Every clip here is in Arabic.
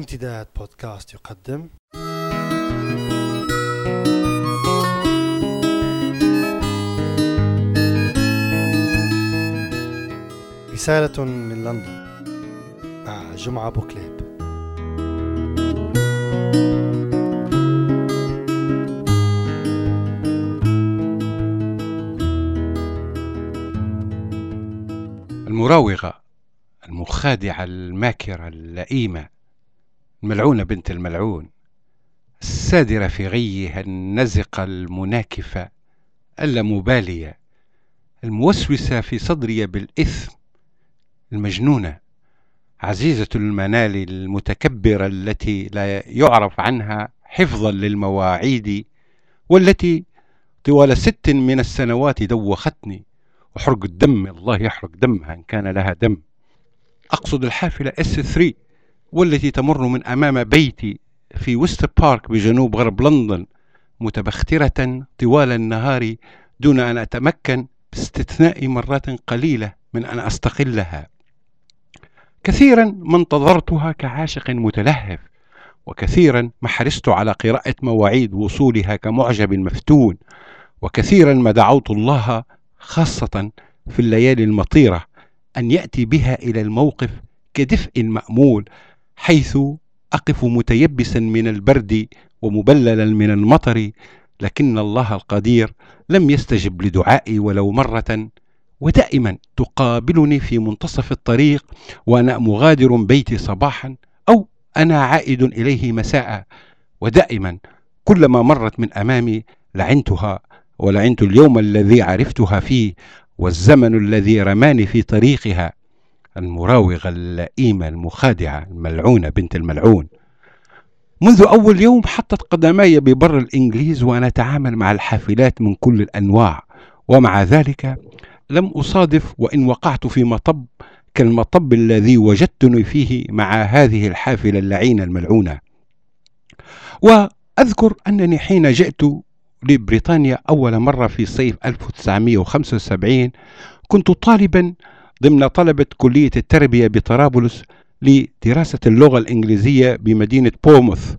امتداد بودكاست يقدم. رسالة من لندن. مع جمعة بوكليب المراوغة المخادعة الماكرة اللئيمة. الملعونة بنت الملعون السادرة في غيها النزقة المناكفة اللامبالية الموسوسة في صدري بالإثم المجنونة عزيزة المنال المتكبرة التي لا يعرف عنها حفظا للمواعيد والتي طوال ست من السنوات دوختني وحرق الدم الله يحرق دمها إن كان لها دم. أقصد الحافلة اس 3 والتي تمر من أمام بيتي في وست بارك بجنوب غرب لندن متبخترة طوال النهار دون أن أتمكن باستثناء مرات قليلة من أن أستقلها. كثيرا ما انتظرتها كعاشق متلهف وكثيرا ما حرصت على قراءة مواعيد وصولها كمعجب مفتون وكثيرا ما دعوت الله خاصة في الليالي المطيرة أن يأتي بها إلى الموقف كدفء مأمول حيث أقف متيبسا من البرد ومبللا من المطر لكن الله القدير لم يستجب لدعائي ولو مرة ودائما تقابلني في منتصف الطريق وأنا مغادر بيتي صباحا أو أنا عائد إليه مساء. ودائما كلما مرت من أمامي لعنتها ولعنت اليوم الذي عرفتها فيه والزمن الذي رماني في طريقها. المراوغة اللئيمة المخادعة الملعونة بنت الملعون. منذ أول يوم حطت قدماي ببر الإنجليز وأنا أتعامل مع الحافلات من كل الأنواع ومع ذلك لم أصادف وإن وقعت في مطب كالمطب الذي وجدتني فيه مع هذه الحافلة اللعينة الملعونة. وأذكر أنني حين جئت لبريطانيا أول مرة في صيف 1975 كنت طالبا ضمن طلبة كلية التربية بطرابلس لدراسة اللغة الإنجليزية بمدينة بوموث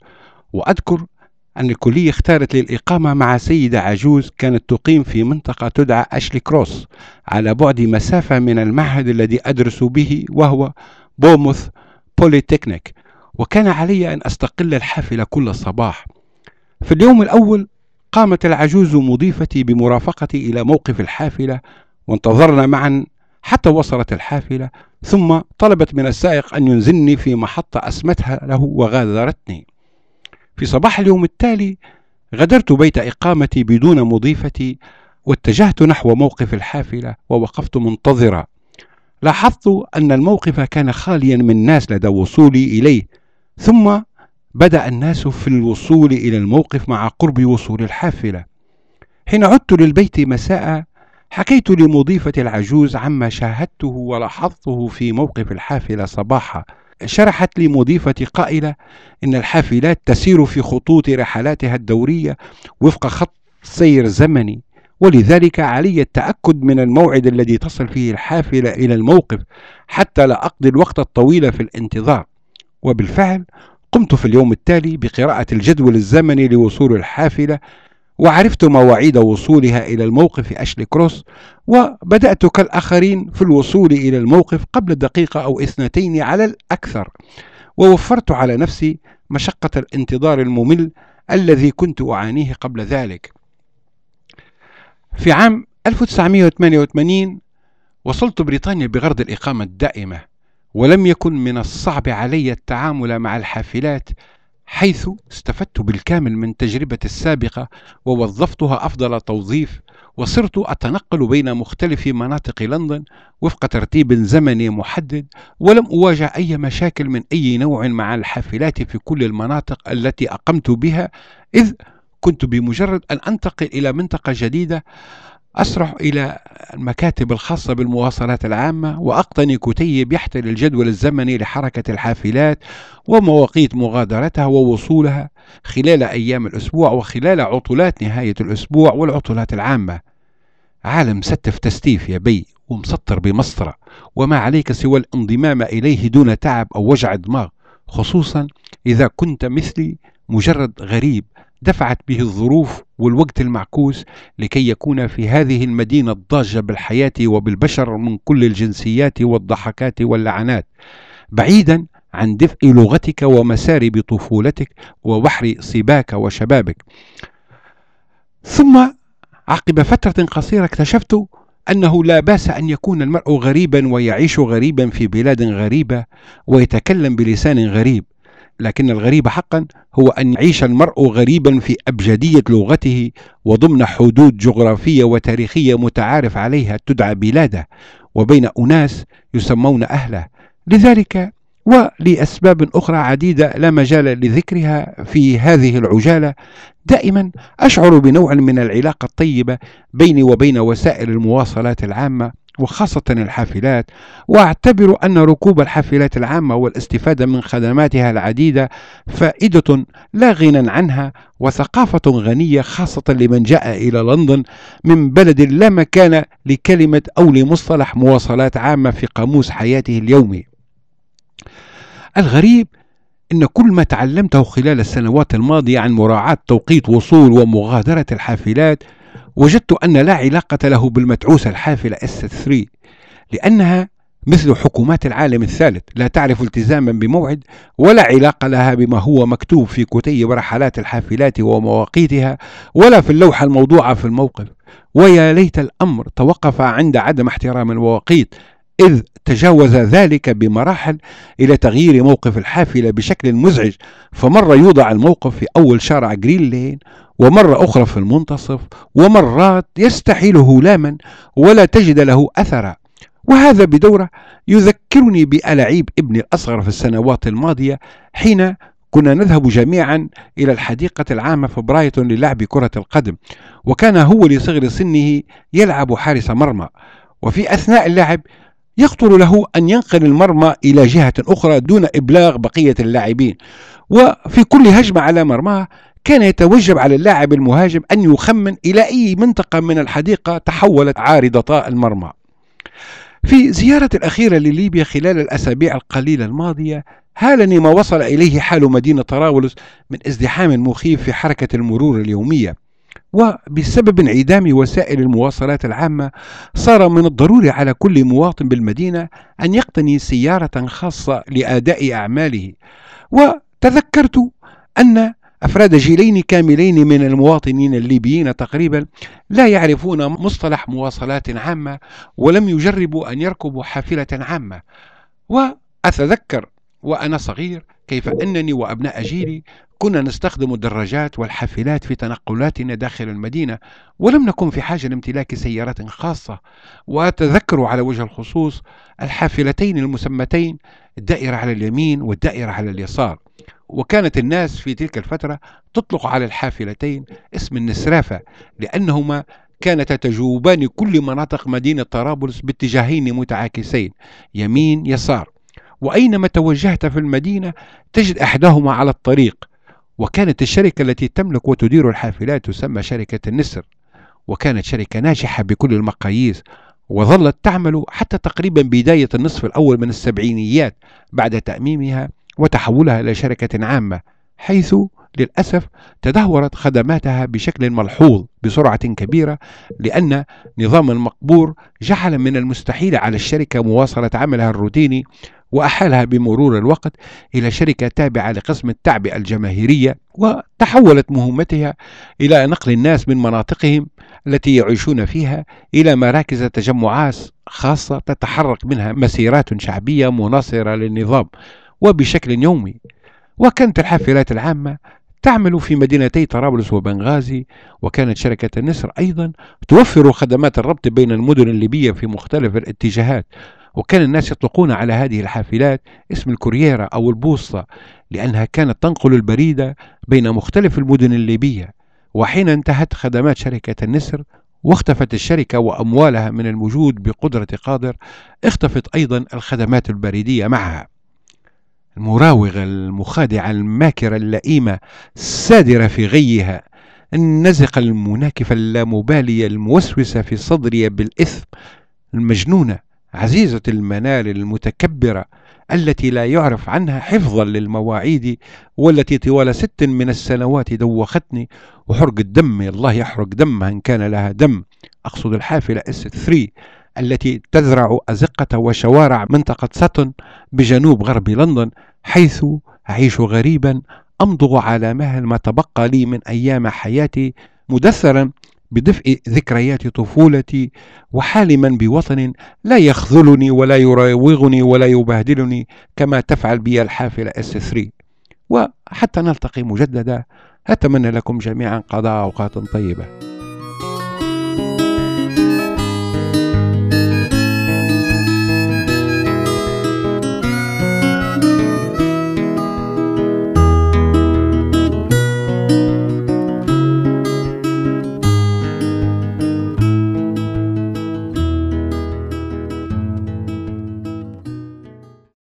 وأذكر أن الكلية اختارت لي الإقامة مع سيدة عجوز كانت تقيم في منطقة تدعى أشلي كروس على بعد مسافة من المعهد الذي أدرس به وهو بورنموث بوليتكنيك. وكان علي أن أستقل الحافلة كل صباح. في اليوم الأول قامت العجوز مضيفتي بمرافقتي إلى موقف الحافلة وانتظرنا معا حتى وصلت الحافلة ثم طلبت من السائق أن ينزلني في محطة أسمتها له وغادرتني. في صباح اليوم التالي غادرت بيت إقامتي بدون مضيفتي واتجهت نحو موقف الحافلة ووقفت منتظرا لاحظت أن الموقف كان خاليا من ناس لدى وصولي إليه ثم بدأ الناس في الوصول إلى الموقف مع قرب وصول الحافلة. حين عدت للبيت مساء حكيت لمضيفة العجوز عما شاهدته ولاحظته في موقف الحافلة صباحا. شرحت لي قائلة إن الحافلات تسير في خطوط رحلاتها الدورية وفق خط سير زمني ولذلك علي التأكد من الموعد الذي تصل فيه الحافلة إلى الموقف حتى لا أقضي الوقت الطويل في الانتظار. وبالفعل قمت في اليوم التالي بقراءة الجدول الزمني لوصول الحافلة وعرفت مواعيد وصولها إلى الموقف أشلي كروس وبدأت كالآخرين في الوصول إلى الموقف قبل دقيقة أو اثنتين على الأكثر ووفرت على نفسي مشقة الانتظار الممل الذي كنت أعانيه قبل ذلك. في عام 1988 وصلت بريطانيا بغرض الإقامة الدائمة ولم يكن من الصعب علي التعامل مع الحافلات حيث استفدت بالكامل من تجربتي السابقة ووظفتها أفضل توظيف وصرت أتنقل بين مختلف مناطق لندن وفق ترتيب زمني محدد ولم أواجه أي مشاكل من أي نوع مع الحافلات في كل المناطق التي أقمت بها إذ كنت بمجرد أن أنتقل إلى منطقة جديدة أسرح إلى المكاتب الخاصة بالمواصلات العامة وأقتني كتيب يحتوي الجدول الزمني لحركة الحافلات ومواقيت مغادرتها ووصولها خلال أيام الأسبوع وخلال عطلات نهاية الأسبوع والعطلات العامة. عالم ستف تستيف يا بي ومسطر بمسطرة وما عليك سوى الانضمام إليه دون تعب أو وجع دماغ خصوصا إذا كنت مثلي مجرد غريب دفعت به الظروف والوقت المعكوس لكي يكون في هذه المدينة الضاجة بالحياة وبالبشر من كل الجنسيات والضحكات واللعنات بعيدا عن دفء لغتك ومسارب طفولتك وبحر صباك وشبابك. ثم عقب فترة قصيرة اكتشفت أنه لا بأس أن يكون المرء غريبا ويعيش غريبا في بلاد غريبة ويتكلم بلسان غريب. لكن الغريب حقا هو أن يعيش المرء غريبا في أبجدية لغته وضمن حدود جغرافية وتاريخية متعارف عليها تدعى بلاده وبين أناس يسمون أهله. لذلك ولأسباب أخرى عديدة لا مجال لذكرها في هذه العجالة دائما أشعر بنوع من العلاقة الطيبة بيني وبين وسائل المواصلات العامة وخاصة الحافلات واعتبر أن ركوب الحافلات العامة والاستفادة من خدماتها العديدة فائدة لا غنى عنها وثقافة غنية خاصة لمن جاء إلى لندن من بلد لا مكان لكلمة أو لمصطلح مواصلات عامة في قاموس حياته اليومي. الغريب أن كل ما تعلمته خلال السنوات الماضية عن مراعاة توقيت وصول ومغادرة الحافلات وجدت أن لا علاقة له بالمتعوسة الحافلة S3 لأنها مثل حكومات العالم الثالث لا تعرف التزاما بموعد ولا علاقة لها بما هو مكتوب في كتيب رحلات الحافلات ومواقيتها ولا في اللوحة الموضوعة في الموقف. ويا ليت الأمر توقف عند عدم احترام المواقيت إذ تجاوز ذلك بمراحل إلى تغيير موقف الحافلة بشكل مزعج. فمرة يوضع الموقف في أول شارع جرين لين ومرة أخرى في المنتصف ومرات يستحيل هلاما ولا تجد له أثرا. وهذا بدورة يذكرني بألعيب ابني الأصغر في السنوات الماضية حين كنا نذهب جميعا إلى الحديقة العامة في برايتون للعب كرة القدم. وكان هو لصغر سنه يلعب حارس مرمى. وفي أثناء اللعب يخطر له أن ينقل المرمى إلى جهة أخرى دون إبلاغ بقية اللاعبين. وفي كل هجمة على مرماه كان يتوجب على اللاعب المهاجم أن يخمن إلى أي منطقة من الحديقة تحولت عارضتا المرمى. في زيارة الأخيرة لليبيا خلال الأسابيع القليلة الماضية هالني ما وصل إليه حال مدينة طرابلس من ازدحام مخيف في حركة المرور اليومية. وبسبب انعدام وسائل المواصلات العامة صار من الضروري على كل مواطن بالمدينة أن يقتني سيارة خاصة لأداء أعماله. وتذكرت أن أفراد جيلين كاملين من المواطنين الليبيين تقريبا لا يعرفون مصطلح مواصلات عامة ولم يجربوا أن يركبوا حافلة عامة. وأتذكر وأنا صغير كيف أنني وأبناء جيلي كنا نستخدم الدراجات والحافلات في تنقلاتنا داخل المدينة ولم نكن في حاجة لامتلاك سيارة خاصة. وأتذكر على وجه الخصوص الحافلتين المسمتين الدائرة على اليمين والدائرة على اليسار. وكانت الناس في تلك الفترة تطلق على الحافلتين اسم النسرافة لأنهما كانتا تجوبان كل مناطق مدينة طرابلس باتجاهين متعاكسين يمين يسار. وأينما توجهت في المدينة تجد أحدهما على الطريق وكانت الشركة التي تملك وتدير الحافلات تسمى شركة النسر وكانت شركة ناجحة بكل المقاييس وظلت تعمل حتى تقريبا بداية النصف الأول من السبعينيات بعد تأميمها وتحولها إلى شركة عامة حيث للأسف تدهورت خدماتها بشكل ملحوظ بسرعة كبيرة لأن نظام المقبور جعل من المستحيل على الشركة مواصلة عملها الروتيني وأحالها بمرور الوقت إلى شركة تابعة لقسم التعبئة الجماهيرية وتحولت مهمتها إلى نقل الناس من مناطقهم التي يعيشون فيها إلى مراكز تجمعات خاصة تتحرك منها مسيرات شعبية مناصرة للنظام وبشكل يومي. وكانت الحافلات العامة تعمل في مدينتي طرابلس وبنغازي وكانت شركة النسر أيضا توفر خدمات الربط بين المدن الليبية في مختلف الاتجاهات وكان الناس يطلقون على هذه الحافلات اسم الكورييرا أو البوسطة لأنها كانت تنقل البريدة بين مختلف المدن الليبية. وحين انتهت خدمات شركة النسر واختفت الشركة وأموالها من الوجود بقدرة قادر اختفت أيضا الخدمات البريدية معها. المراوغة المخادعة الماكرة اللئيمة السادرة في غيها النزقة المناكفة اللامبالية الموسوسة في صدري بالإثم المجنونة عزيزة المنال المتكبرة التي لا يعرف عنها حفظا للمواعيد والتي طوال ست من السنوات دوختني. وحرق الدم الله يحرق دمها إن كان لها دم. أقصد الحافلة اس 3 التي تزرع أزقة وشوارع منطقة ساتون بجنوب غرب لندن حيث أعيش غريبا أمضغ على مهل ما تبقى لي من أيام حياتي مدثرا بدفء ذكريات طفولتي وحالما بوطن لا يخذلني ولا يراوغني ولا يبهدلني كما تفعل بي الحافلة اس 3 وحتى نلتقي مجددا أتمنى لكم جميعا قضاء أوقات طيبة.